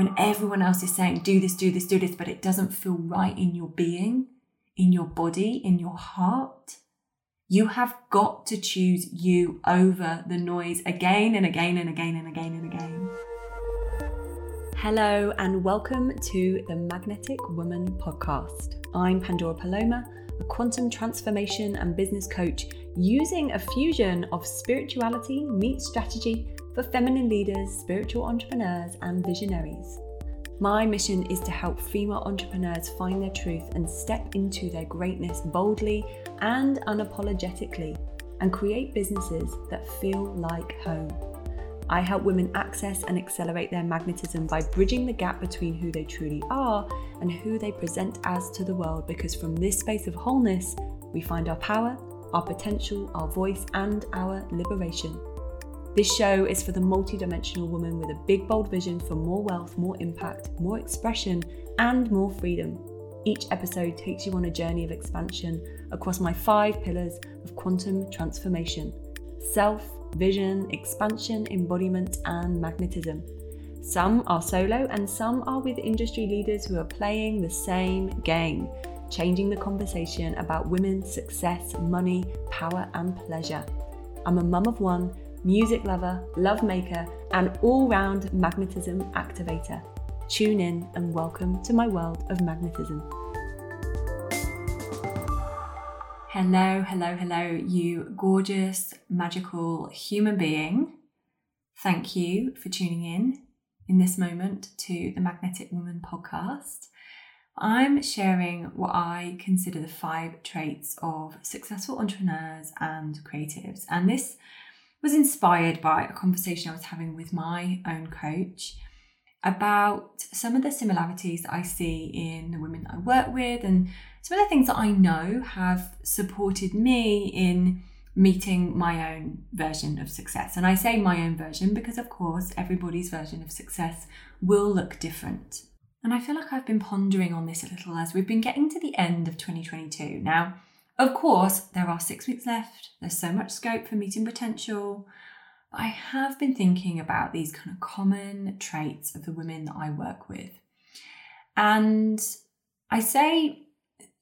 when everyone else is saying, do this, do this, do this, but it doesn't feel right in your being, in your body, in your heart, you have got to choose you over the noise again and again and again and again and again. Hello, and welcome to the Magnetic Woman podcast. I'm Pandora Paloma, a quantum transformation and business coach using a fusion of spirituality meets strategy for feminine leaders, spiritual entrepreneurs, and visionaries. My mission is to help female entrepreneurs find their truth and step into their greatness boldly and unapologetically and create businesses that feel like home. I help women access and accelerate their magnetism by bridging the gap between who they truly are and who they present as to the world because from this space of wholeness, we find our power, our potential, our voice, and our liberation. This show is for the multidimensional woman with a big, bold vision for more wealth, more impact, more expression, and more freedom. Each episode takes you on a journey of expansion across my five pillars of quantum transformation self, vision, expansion, embodiment, and magnetism. Some are solo, and some are with industry leaders who are playing the same game, changing the conversation about women's success, money, power, and pleasure. I'm a mum of one music lover, love maker, and all round magnetism activator. Tune in and welcome to my world of magnetism. Hello, hello, hello, you gorgeous, magical human being. Thank you for tuning in in this moment to the Magnetic Woman podcast. I'm sharing what I consider the five traits of successful entrepreneurs and creatives. And this was inspired by a conversation I was having with my own coach about some of the similarities that I see in the women I work with and some of the things that I know have supported me in meeting my own version of success. And I say my own version because, of course, everybody's version of success will look different. And I feel like I've been pondering on this a little as we've been getting to the end of 2022. Now, of course, there are six weeks left, there's so much scope for meeting potential. I have been thinking about these kind of common traits of the women that I work with. And I say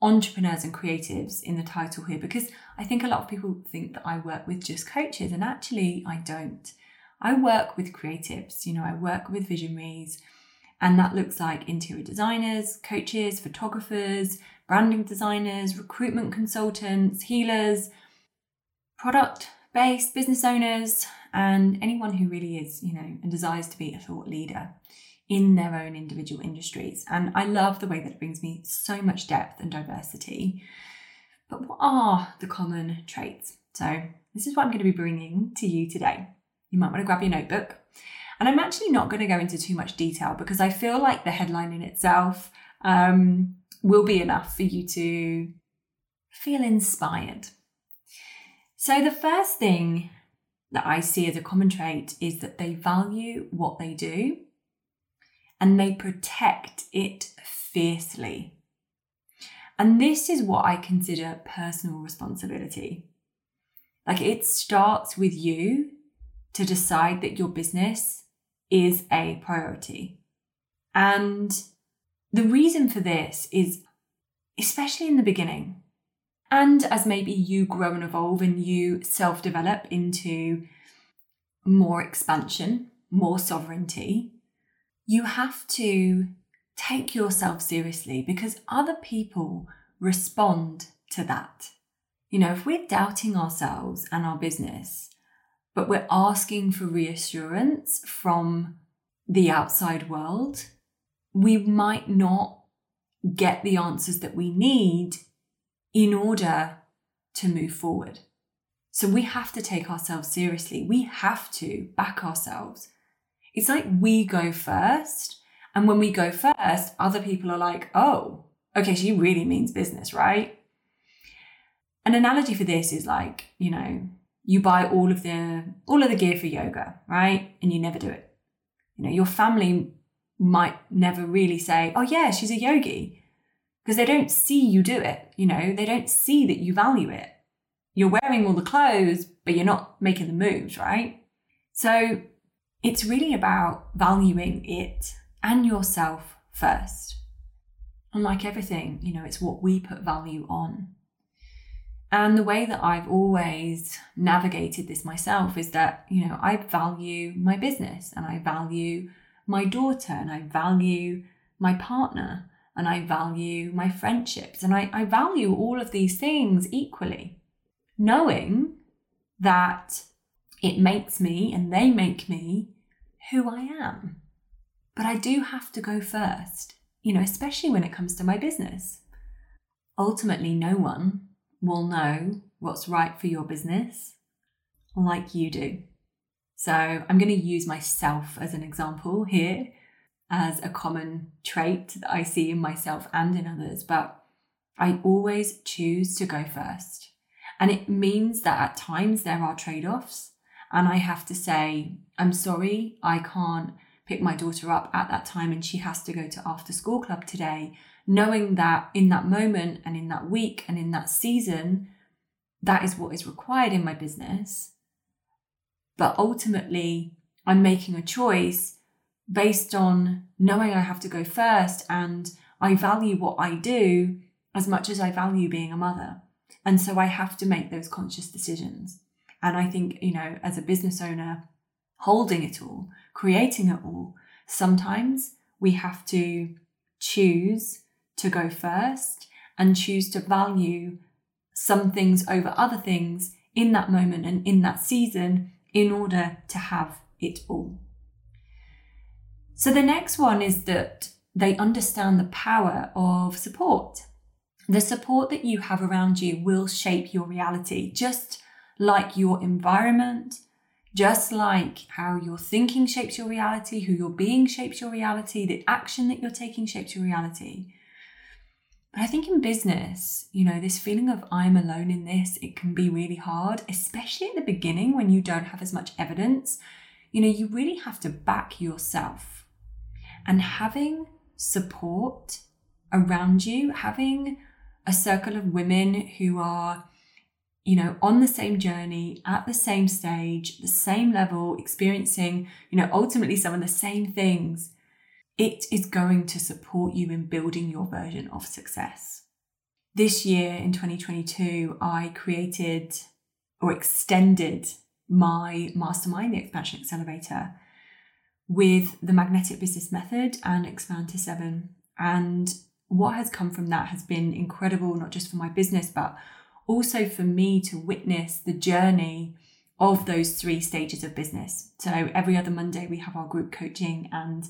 entrepreneurs and creatives in the title here because I think a lot of people think that I work with just coaches, and actually, I don't. I work with creatives, you know, I work with visionaries, and that looks like interior designers, coaches, photographers, branding designers, recruitment consultants, healers, product based business owners, and anyone who really is, you know, and desires to be a thought leader in their own individual industries. And I love the way that it brings me so much depth and diversity. But what are the common traits? So, this is what I'm going to be bringing to you today. You might want to grab your notebook. And I'm actually not going to go into too much detail because I feel like the headline in itself um, will be enough for you to feel inspired. So, the first thing that I see as a common trait is that they value what they do and they protect it fiercely. And this is what I consider personal responsibility. Like it starts with you to decide that your business is a priority. And the reason for this is, especially in the beginning, and as maybe you grow and evolve and you self develop into more expansion, more sovereignty, you have to take yourself seriously because other people respond to that. You know, if we're doubting ourselves and our business, but we're asking for reassurance from the outside world, we might not get the answers that we need in order to move forward. So we have to take ourselves seriously. We have to back ourselves. It's like we go first. And when we go first, other people are like, oh, okay, she really means business, right? An analogy for this is like, you know, you buy all of the all of the gear for yoga, right? And you never do it. You know, your family might never really say, oh, yeah, she's a yogi, because they don't see you do it. You know, they don't see that you value it. You're wearing all the clothes, but you're not making the moves, right? So it's really about valuing it and yourself first. And like everything, you know, it's what we put value on. And the way that I've always navigated this myself is that, you know, I value my business and I value my daughter and I value my partner and I value my friendships and I, I value all of these things equally, knowing that it makes me and they make me who I am. But I do have to go first, you know, especially when it comes to my business. Ultimately, no one will know what's right for your business like you do. So I'm going to use myself as an example here as a common trait that I see in myself and in others, but I always choose to go first. And it means that at times there are trade offs, and I have to say, I'm sorry, I can't pick my daughter up at that time and she has to go to after school club today, knowing that in that moment and in that week and in that season, that is what is required in my business. But ultimately, I'm making a choice based on knowing I have to go first and I value what I do as much as I value being a mother. And so I have to make those conscious decisions. And I think, you know, as a business owner, holding it all, creating it all, sometimes we have to choose to go first and choose to value some things over other things in that moment and in that season in order to have it all. So the next one is that they understand the power of support. The support that you have around you will shape your reality, just like your environment, just like how your thinking shapes your reality, who you're being shapes your reality, the action that you're taking shapes your reality. But I think in business, you know, this feeling of I'm alone in this, it can be really hard, especially at the beginning when you don't have as much evidence. You know, you really have to back yourself. And having support around you, having a circle of women who are you know, on the same journey, at the same stage, the same level, experiencing, you know, ultimately some of the same things, it is going to support you in building your version of success. This year in 2022, I created or extended my mastermind, the Expansion Accelerator, with the Magnetic Business Method and Expand to Seven. And what has come from that has been incredible, not just for my business, but also for me to witness the journey of those three stages of business. So every other Monday, we have our group coaching, and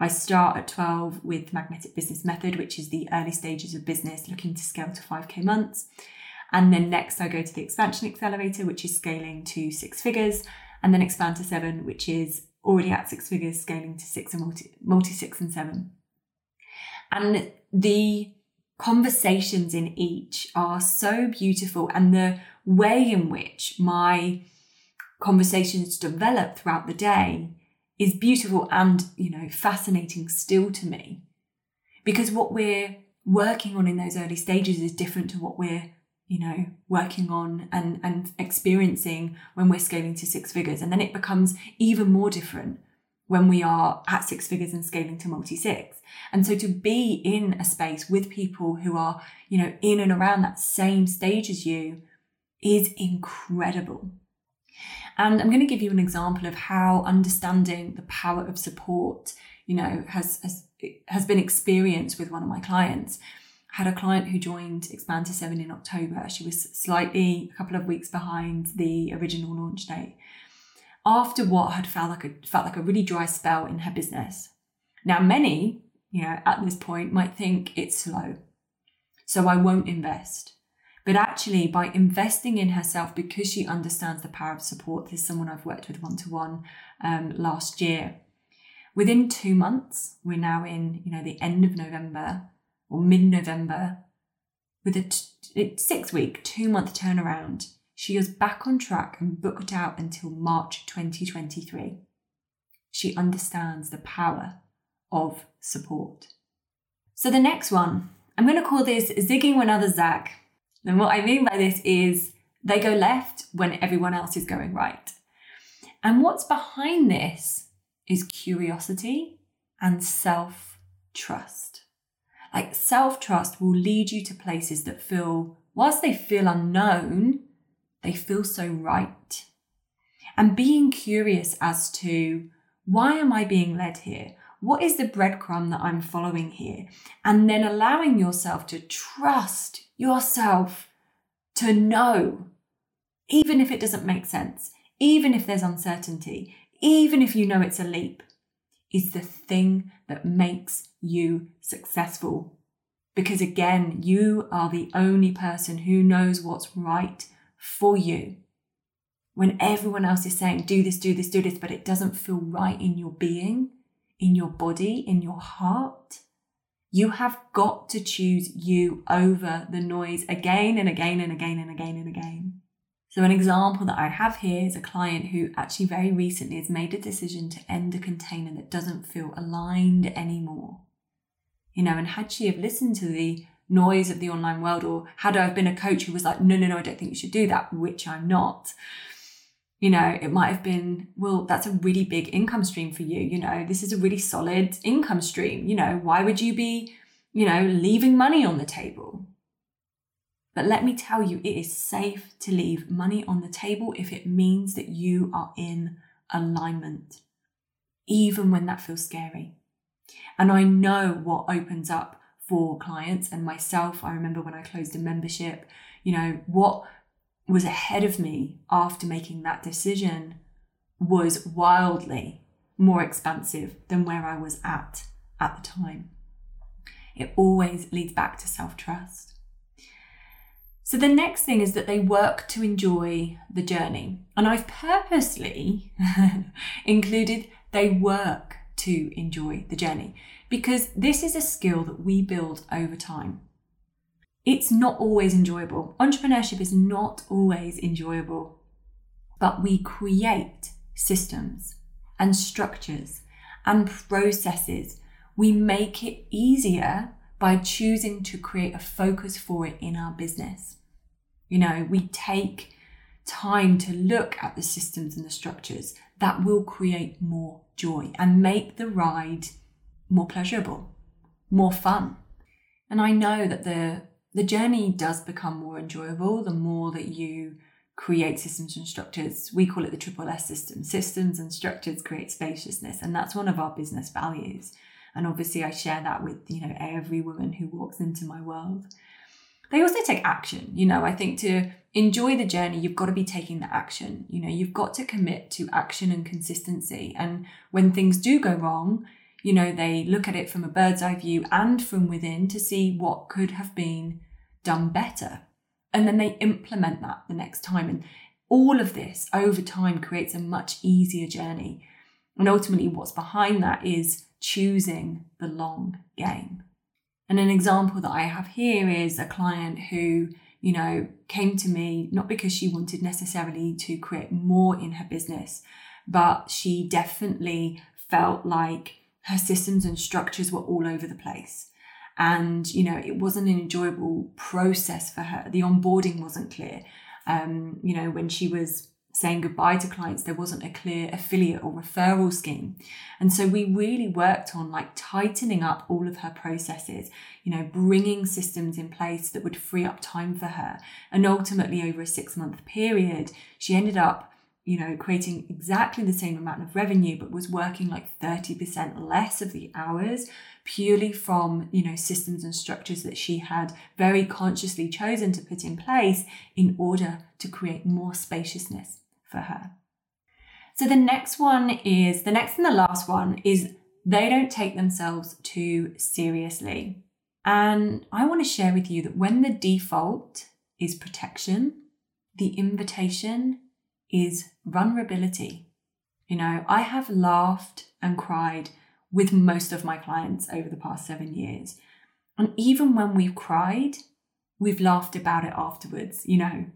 I start at 12 with Magnetic Business Method, which is the early stages of business looking to scale to 5K months. And then next, I go to the Expansion Accelerator, which is scaling to six figures, and then Expand to Seven, which is already at six figures, scaling to six and multi, multi six and seven. And the conversations in each are so beautiful and the way in which my conversations develop throughout the day is beautiful and you know fascinating still to me because what we're working on in those early stages is different to what we're you know working on and and experiencing when we're scaling to six figures and then it becomes even more different when we are at six figures and scaling to multi six. And so to be in a space with people who are, you know, in and around that same stage as you is incredible. And I'm going to give you an example of how understanding the power of support, you know, has, has, has been experienced with one of my clients. I had a client who joined Expand to Seven in October. She was slightly a couple of weeks behind the original launch date after what had felt like a felt like a really dry spell in her business. Now, many, you know, at this point might think it's slow, so I won't invest. But actually, by investing in herself because she understands the power of support, this is someone I've worked with one to one last year. Within two months, we're now in, you know, the end of November or mid November, with a t- six week, two month turnaround she is back on track and booked out until March 2023. She understands the power of support. So, the next one, I'm going to call this zigging when others zag. And what I mean by this is they go left when everyone else is going right. And what's behind this is curiosity and self trust. Like self trust will lead you to places that feel, whilst they feel unknown, they feel so right. And being curious as to why am I being led here? What is the breadcrumb that I'm following here? And then allowing yourself to trust yourself to know, even if it doesn't make sense, even if there's uncertainty, even if you know it's a leap, is the thing that makes you successful. Because again, you are the only person who knows what's right for you. When everyone else is saying, do this, do this, do this, but it doesn't feel right in your being, in your body, in your heart, you have got to choose you over the noise again and again and again and again and again. So, an example that I have here is a client who actually very recently has made a decision to end a container that doesn't feel aligned anymore. You know, and had she have listened to the noise of the online world, or had I have been a coach who was like, no, no, no, I don't think you should do that, which I'm not, you know, it might have been, well, that's a really big income stream for you. You know, this is a really solid income stream. You know, why would you be, you know, leaving money on the table? But let me tell you, it is safe to leave money on the table if it means that you are in alignment, even when that feels scary. And I know what opens up for clients and myself. I remember when I closed a membership, you know, what was ahead of me after making that decision was wildly more expansive than where I was at at the time. It always leads back to self trust. So the next thing is that they work to enjoy the journey. And I've purposely included they work to enjoy the journey because this is a skill that we build over time. It's not always enjoyable. Entrepreneurship is not always enjoyable, but we create systems and structures and processes. We make it easier by choosing to create a focus for it in our business. You know, we take time to look at the systems and the structures that will create more joy and make the ride more pleasurable, more fun. And I know that the the journey does become more enjoyable the more that you create systems and structures. We call it the triple S system. Systems and structures create spaciousness, and that's one of our business values. And obviously, I share that with you know every woman who walks into my world they also take action. You know, I think to enjoy the journey, you've got to be taking the action. You know, you've got to commit to action and consistency. And when things do go wrong, you know, they look at it from a bird's eye view and from within to see what could have been done better. And then they implement that the next time. And all of this over time creates a much easier journey. And ultimately, what's behind that is choosing the long game. And an example that I have here is a client who, you know, came to me not because she wanted necessarily to create more in her business, but she definitely felt like her systems and structures were all over the place. And, you know, it wasn't an enjoyable process for her. The onboarding wasn't clear. Um, you know, when she was saying goodbye to clients, there wasn't a clear affiliate or referral scheme. And so we really worked on like tightening up all of her processes, you know, bringing systems in place that would free up time for her. And ultimately, over a six month period, she ended up you know, creating exactly the same amount of revenue, but was working like 30% less of the hours purely from, you know, systems and structures that she had very consciously chosen to put in place in order to create more spaciousness for her. So the next one is the next and the last one is they don't take themselves too seriously. And I want to share with you that when the default is protection, the invitation is vulnerability. You know, I have laughed and cried with most of my clients over the past seven years. And even when we've cried, we've laughed about it afterwards. You know,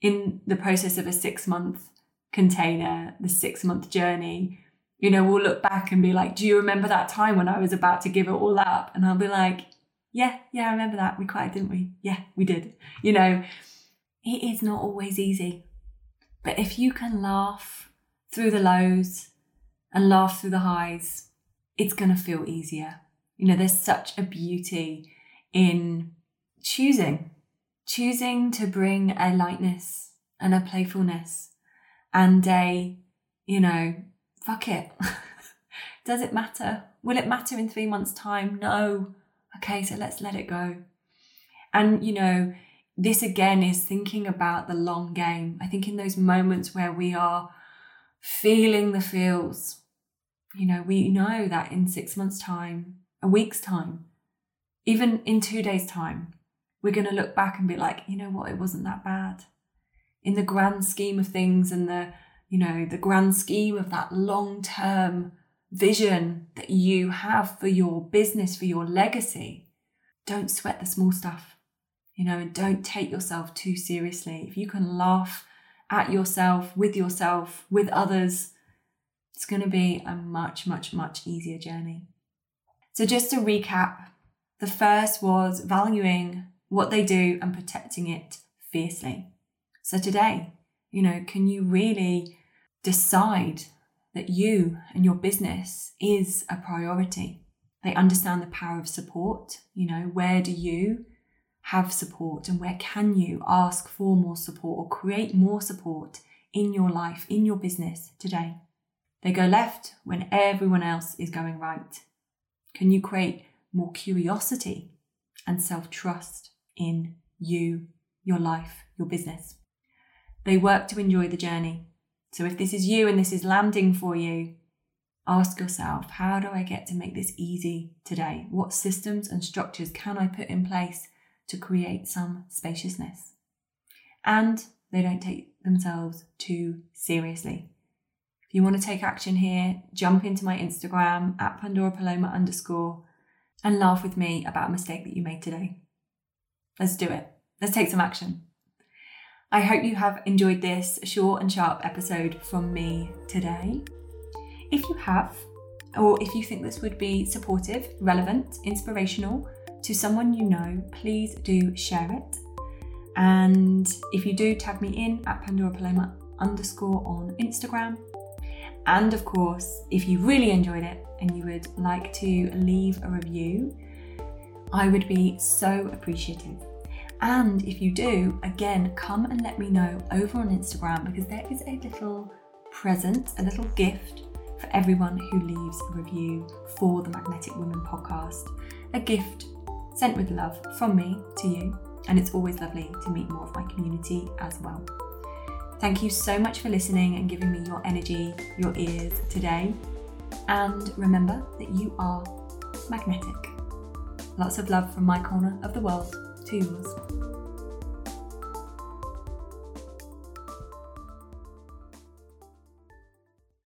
in the process of a six month container, the six month journey, you know, we'll look back and be like, Do you remember that time when I was about to give it all up? And I'll be like, Yeah, yeah, I remember that. We cried, didn't we? Yeah, we did. You know, it is not always easy. But if you can laugh through the lows and laugh through the highs, it's going to feel easier. You know, there's such a beauty in choosing, choosing to bring a lightness and a playfulness and a, you know, fuck it. Does it matter? Will it matter in three months' time? No. Okay, so let's let it go. And, you know, this again is thinking about the long game. I think in those moments where we are feeling the feels, you know, we know that in six months' time, a week's time, even in two days' time, we're going to look back and be like, you know what, it wasn't that bad. In the grand scheme of things and the, you know, the grand scheme of that long term vision that you have for your business, for your legacy, don't sweat the small stuff, you know, and don't take yourself too seriously. If you can laugh at yourself, with yourself, with others, it's going to be a much, much, much easier journey. So, just to recap, the first was valuing what they do and protecting it fiercely. So, today, you know, can you really decide that you and your business is a priority? They understand the power of support. You know, where do you have support and where can you ask for more support or create more support in your life, in your business today? They go left when everyone else is going right. Can you create more curiosity and self trust in you, your life, your business? They work to enjoy the journey. So if this is you and this is landing for you, ask yourself how do I get to make this easy today? What systems and structures can I put in place to create some spaciousness? And they don't take themselves too seriously. If you want to take action here, jump into my Instagram at Pandora Paloma underscore and laugh with me about a mistake that you made today. Let's do it. Let's take some action. I hope you have enjoyed this short and sharp episode from me today. If you have, or if you think this would be supportive, relevant, inspirational to someone you know, please do share it. And if you do, tag me in at Pandora Paloma underscore on Instagram and of course, if you really enjoyed it and you would like to leave a review, I would be so appreciative. And if you do, again, come and let me know over on Instagram because there is a little present, a little gift for everyone who leaves a review for the Magnetic Woman podcast. A gift sent with love from me to you, and it's always lovely to meet more of my community as well. Thank you so much for listening and giving me your energy, your ears today. And remember that you are magnetic. Lots of love from my corner of the world to yours.